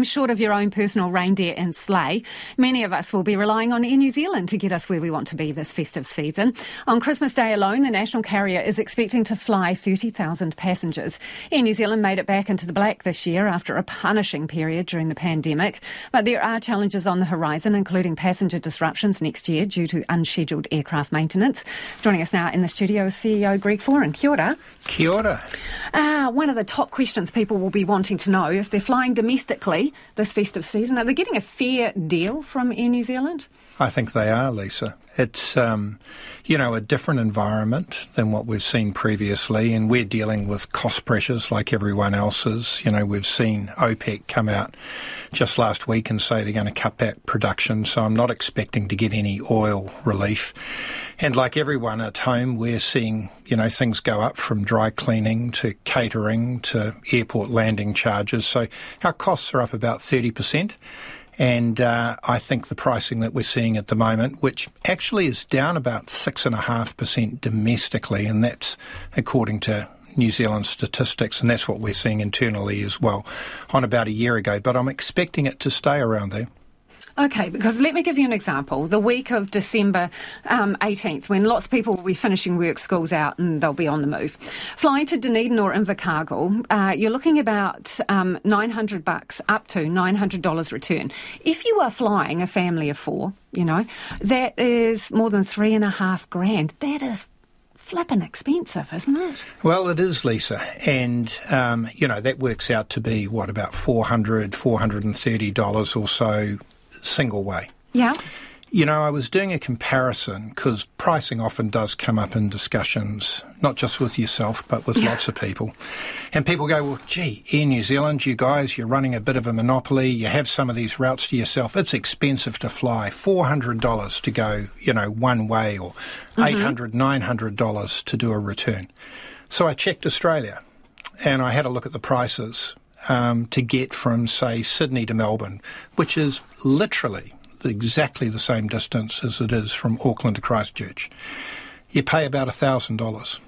Short of your own personal reindeer and sleigh, many of us will be relying on Air New Zealand to get us where we want to be this festive season. On Christmas Day alone, the national carrier is expecting to fly 30,000 passengers. Air New Zealand made it back into the black this year after a punishing period during the pandemic. But there are challenges on the horizon, including passenger disruptions next year due to unscheduled aircraft maintenance. Joining us now in the studio is CEO Greg Foran. Kia ora. Kia ora. Uh, one of the top questions people will be wanting to know if they're flying domestically this festive season. Are they getting a fair deal from Air New Zealand? I think they are, Lisa. It's, um, you know, a different environment than what we've seen previously, and we're dealing with cost pressures like everyone else is. You know, we've seen OPEC come out just last week and say they're going to cut back production, so I'm not expecting to get any oil relief. And like everyone at home, we're seeing, you know, things go up from dry cleaning to catering to airport landing charges. So our costs are up about 30%. And uh, I think the pricing that we're seeing at the moment, which actually is down about 6.5% domestically, and that's according to New Zealand statistics, and that's what we're seeing internally as well, on about a year ago. But I'm expecting it to stay around there. Okay, because let me give you an example. The week of December um, 18th, when lots of people will be finishing work, schools out, and they'll be on the move. Flying to Dunedin or Invercargill, uh, you're looking about um, 900 bucks up to $900 return. If you are flying a family of four, you know, that is more than three and a half grand. That is flipping expensive, isn't it? Well, it is, Lisa. And, um, you know, that works out to be, what, about $400, $430 or so single way. Yeah. You know, I was doing a comparison because pricing often does come up in discussions, not just with yourself, but with lots of people. And people go, well, gee, Air New Zealand, you guys, you're running a bit of a monopoly. You have some of these routes to yourself. It's expensive to fly. $400 to go, you know, one way or $800, mm-hmm. $900 to do a return. So I checked Australia and I had a look at the prices um, to get from, say, Sydney to Melbourne, which is literally exactly the same distance as it is from Auckland to Christchurch. You pay about $1,000.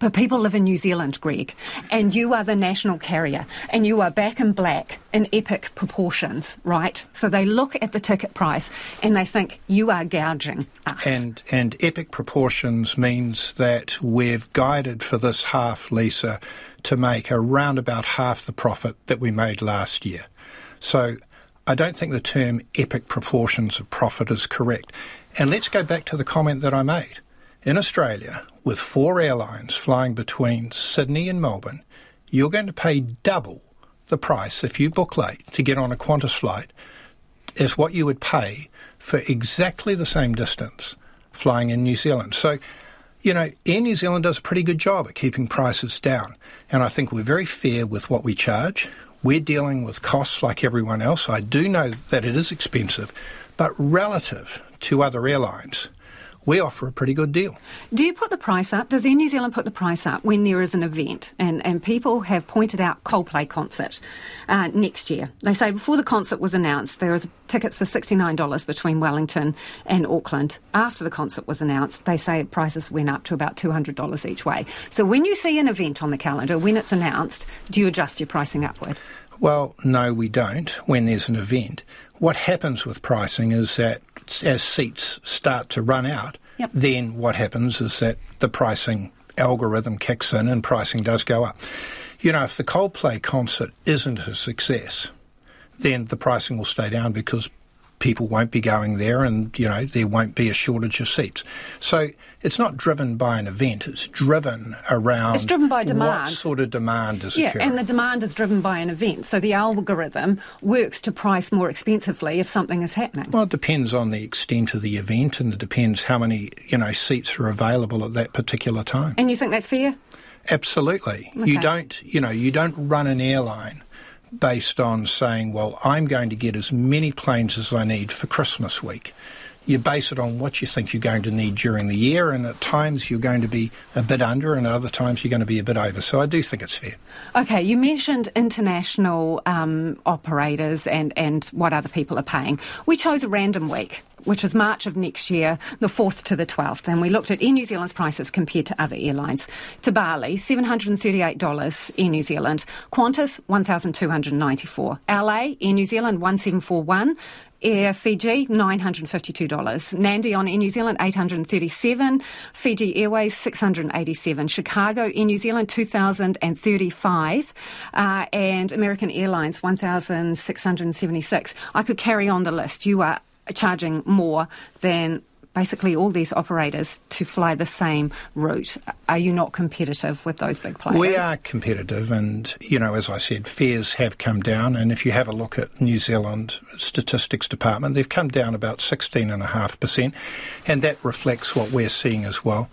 But people live in New Zealand, Greg, and you are the national carrier, and you are back in black in epic proportions, right? So they look at the ticket price and they think you are gouging us. And and epic proportions means that we've guided for this half, Lisa, to make around about half the profit that we made last year. So I don't think the term epic proportions of profit is correct. And let's go back to the comment that I made. In Australia, with four airlines flying between Sydney and Melbourne, you're going to pay double the price if you book late to get on a Qantas flight as what you would pay for exactly the same distance flying in New Zealand. So, you know, Air New Zealand does a pretty good job at keeping prices down. And I think we're very fair with what we charge. We're dealing with costs like everyone else. I do know that it is expensive, but relative to other airlines, we offer a pretty good deal. Do you put the price up? Does Air New Zealand put the price up when there is an event? And, and people have pointed out Coldplay concert uh, next year. They say before the concert was announced, there was tickets for $69 between Wellington and Auckland. After the concert was announced, they say prices went up to about $200 each way. So when you see an event on the calendar, when it's announced, do you adjust your pricing upward? Well, no, we don't when there's an event. What happens with pricing is that as seats start to run out, yep. then what happens is that the pricing algorithm kicks in and pricing does go up. You know, if the Coldplay concert isn't a success, then the pricing will stay down because people won't be going there and, you know, there won't be a shortage of seats. So it's not driven by an event, it's driven around it's driven by demand. what sort of demand is yeah, occurring. and the demand is driven by an event. So the algorithm works to price more expensively if something is happening. Well, it depends on the extent of the event and it depends how many, you know, seats are available at that particular time. And you think that's fair? Absolutely. Okay. You don't, you know, you don't run an airline based on saying, well, I'm going to get as many planes as I need for Christmas week. You base it on what you think you're going to need during the year, and at times you're going to be a bit under, and at other times you're going to be a bit over. So I do think it's fair. Okay, you mentioned international um, operators and, and what other people are paying. We chose a random week which is March of next year, the 4th to the 12th. And we looked at Air New Zealand's prices compared to other airlines. To Bali, $738 Air New Zealand. Qantas, $1,294. LA, Air New Zealand, 1741 Air Fiji, $952. Nadi on Air New Zealand, 837 Fiji Airways, 687 Chicago, Air New Zealand, 2,035 uh, and American Airlines, 1,676. I could carry on the list. You are charging more than basically all these operators to fly the same route. Are you not competitive with those big players? We are competitive, and you know, as I said, fares have come down. And if you have a look at New Zealand Statistics Department, they've come down about sixteen and a half percent, and that reflects what we're seeing as well.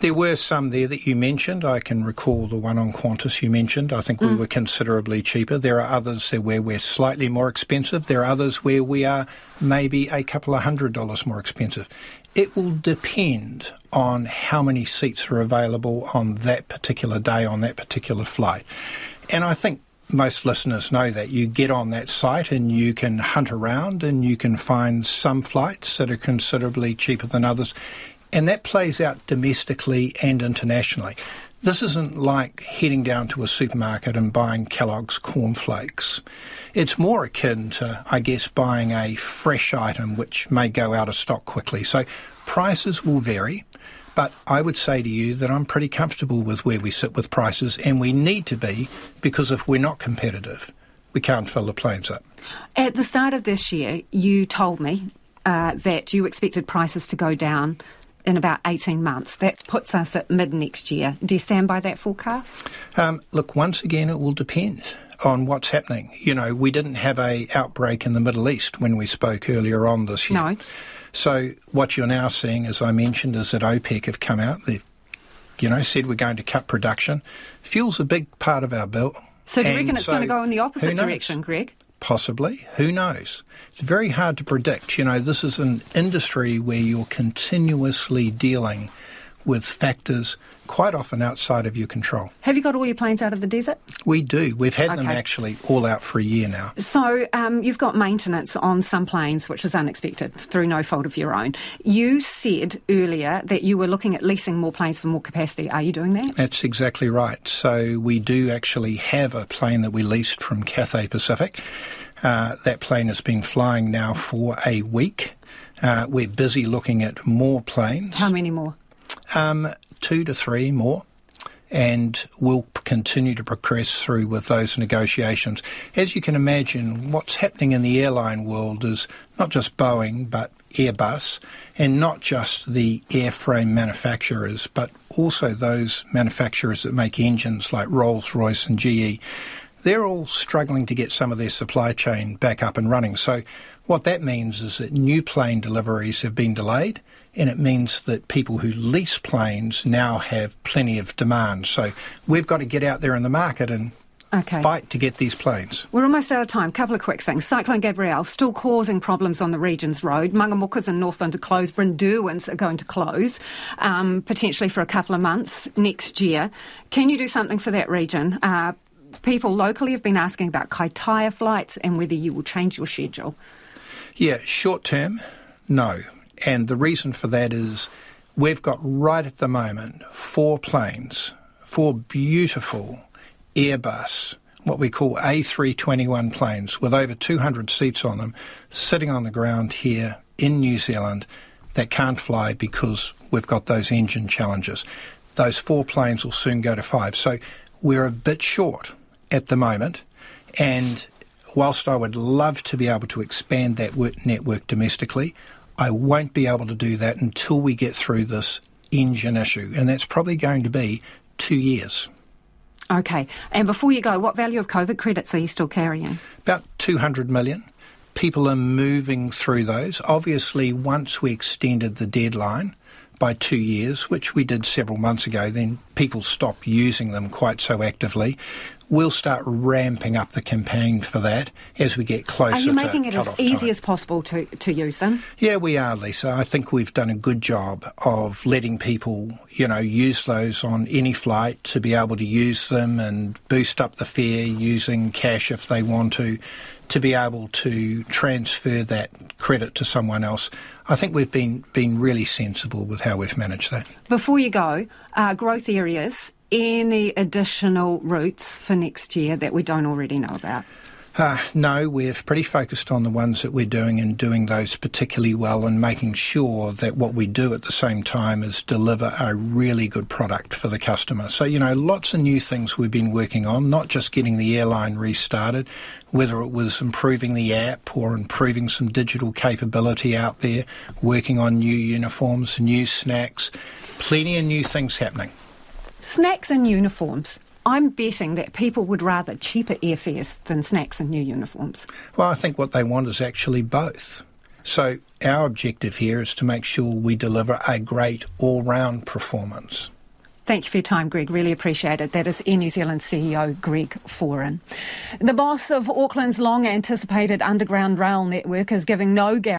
There were some there that you mentioned. I can recall the one on Qantas you mentioned. I think mm. we were considerably cheaper. There are others there where we're slightly more expensive. There are others where we are maybe a couple of hundred dollars more expensive. It will depend on how many seats are available on that particular day on that particular flight. And I think most listeners know that you get on that site and you can hunt around and you can find some flights that are considerably cheaper than others and that plays out domestically and internationally. This isn't like heading down to a supermarket and buying Kellogg's cornflakes. It's more akin to, I guess, buying a fresh item which may go out of stock quickly. So prices will vary, but I would say to you that I'm pretty comfortable with where we sit with prices, and we need to be because if we're not competitive, we can't fill the planes up. At the start of this year, you told me uh, that you expected prices to go down in about 18 months. That puts us at mid next year. Do you stand by that forecast? Um, look, once again, it will depend on what's happening. You know, we didn't have a outbreak in the Middle East when we spoke earlier on this year. No. So what you're now seeing, as I mentioned, is that OPEC have come out. They've, you know, said we're going to cut production. Fuel's a big part of our bill. So do you reckon it's so, going to go in the opposite direction, Greg? Possibly. Who knows? It's very hard to predict. You know, this is an industry where you're continuously dealing with factors quite often outside of your control. Have you got all your planes out of the desert? We do. We've had okay. them actually all out for a year now. So um, you've got maintenance on some planes, which is unexpected through no fault of your own. You said earlier that you were looking at leasing more planes for more capacity. Are you doing that? That's exactly right. So we do actually have a plane that we leased from Cathay Pacific. Uh, that plane has been flying now for a week. Uh, we're busy looking at more planes. How many more? Um, two to three more. And we'll continue to progress through with those negotiations. As you can imagine, what's happening in the airline world is not just Boeing, but Airbus, and not just the airframe manufacturers, but also those manufacturers that make engines like Rolls Royce and GE. They're all struggling to get some of their supply chain back up and running. So, what that means is that new plane deliveries have been delayed and it means that people who lease planes now have plenty of demand. So we've got to get out there in the market and Okay. fight to get these planes. We're almost out of time. Couple of quick things. Cyclone Gabrielle still causing problems on the region's road. Mangamukas and Northland are closed. Brynderwyns are going to close um, potentially for a couple of months next year. Can you do something for that region? Uh, people locally have been asking about Kaitaia flights and whether you will change your schedule. Yeah, short term, no. And the reason for that is we've got right at the moment four planes, four beautiful Airbus, what we call A321 planes with over 200 seats on them, sitting on the ground here in New Zealand that can't fly because we've got those engine challenges. Those four planes will soon go to five. So we're a bit short at the moment. And whilst I would love to be able to expand that network domestically, I won't be able to do that until we get through this engine issue, and that's probably going to be two years. Okay, and before you go, what value of COVID credits are you still carrying? About 200 million. People are moving through those. Obviously, once we extended the deadline by two years, which we did several months ago, then people stop using them quite so actively. we'll start ramping up the campaign for that as we get closer. Are you making it as easy time. as possible to, to use them? Yeah, we are, Lisa. I think we've done a good job of letting people, you know, use those on any flight to be able to use them and boost up the fare using cash if they want to, to be able to transfer that credit to someone else. I think we've been been really sensible with how we've managed that. Before you go, uh, growth areas any additional routes for next year that we don't already know about? Uh, no, we're pretty focused on the ones that we're doing and doing those particularly well and making sure that what we do at the same time is deliver a really good product for the customer. So, you know, lots of new things we've been working on, not just getting the airline restarted, whether it was improving the app or improving some digital capability out there, working on new uniforms, new snacks, plenty of new things happening. Snacks and uniforms. I'm betting that people would rather cheaper airfares than snacks and new uniforms. Well, I think what they want is actually both. So, our objective here is to make sure we deliver a great all round performance. Thank you for your time, Greg. Really appreciate it. That is Air New Zealand CEO Greg Foran. The boss of Auckland's long anticipated underground rail network is giving no guarantee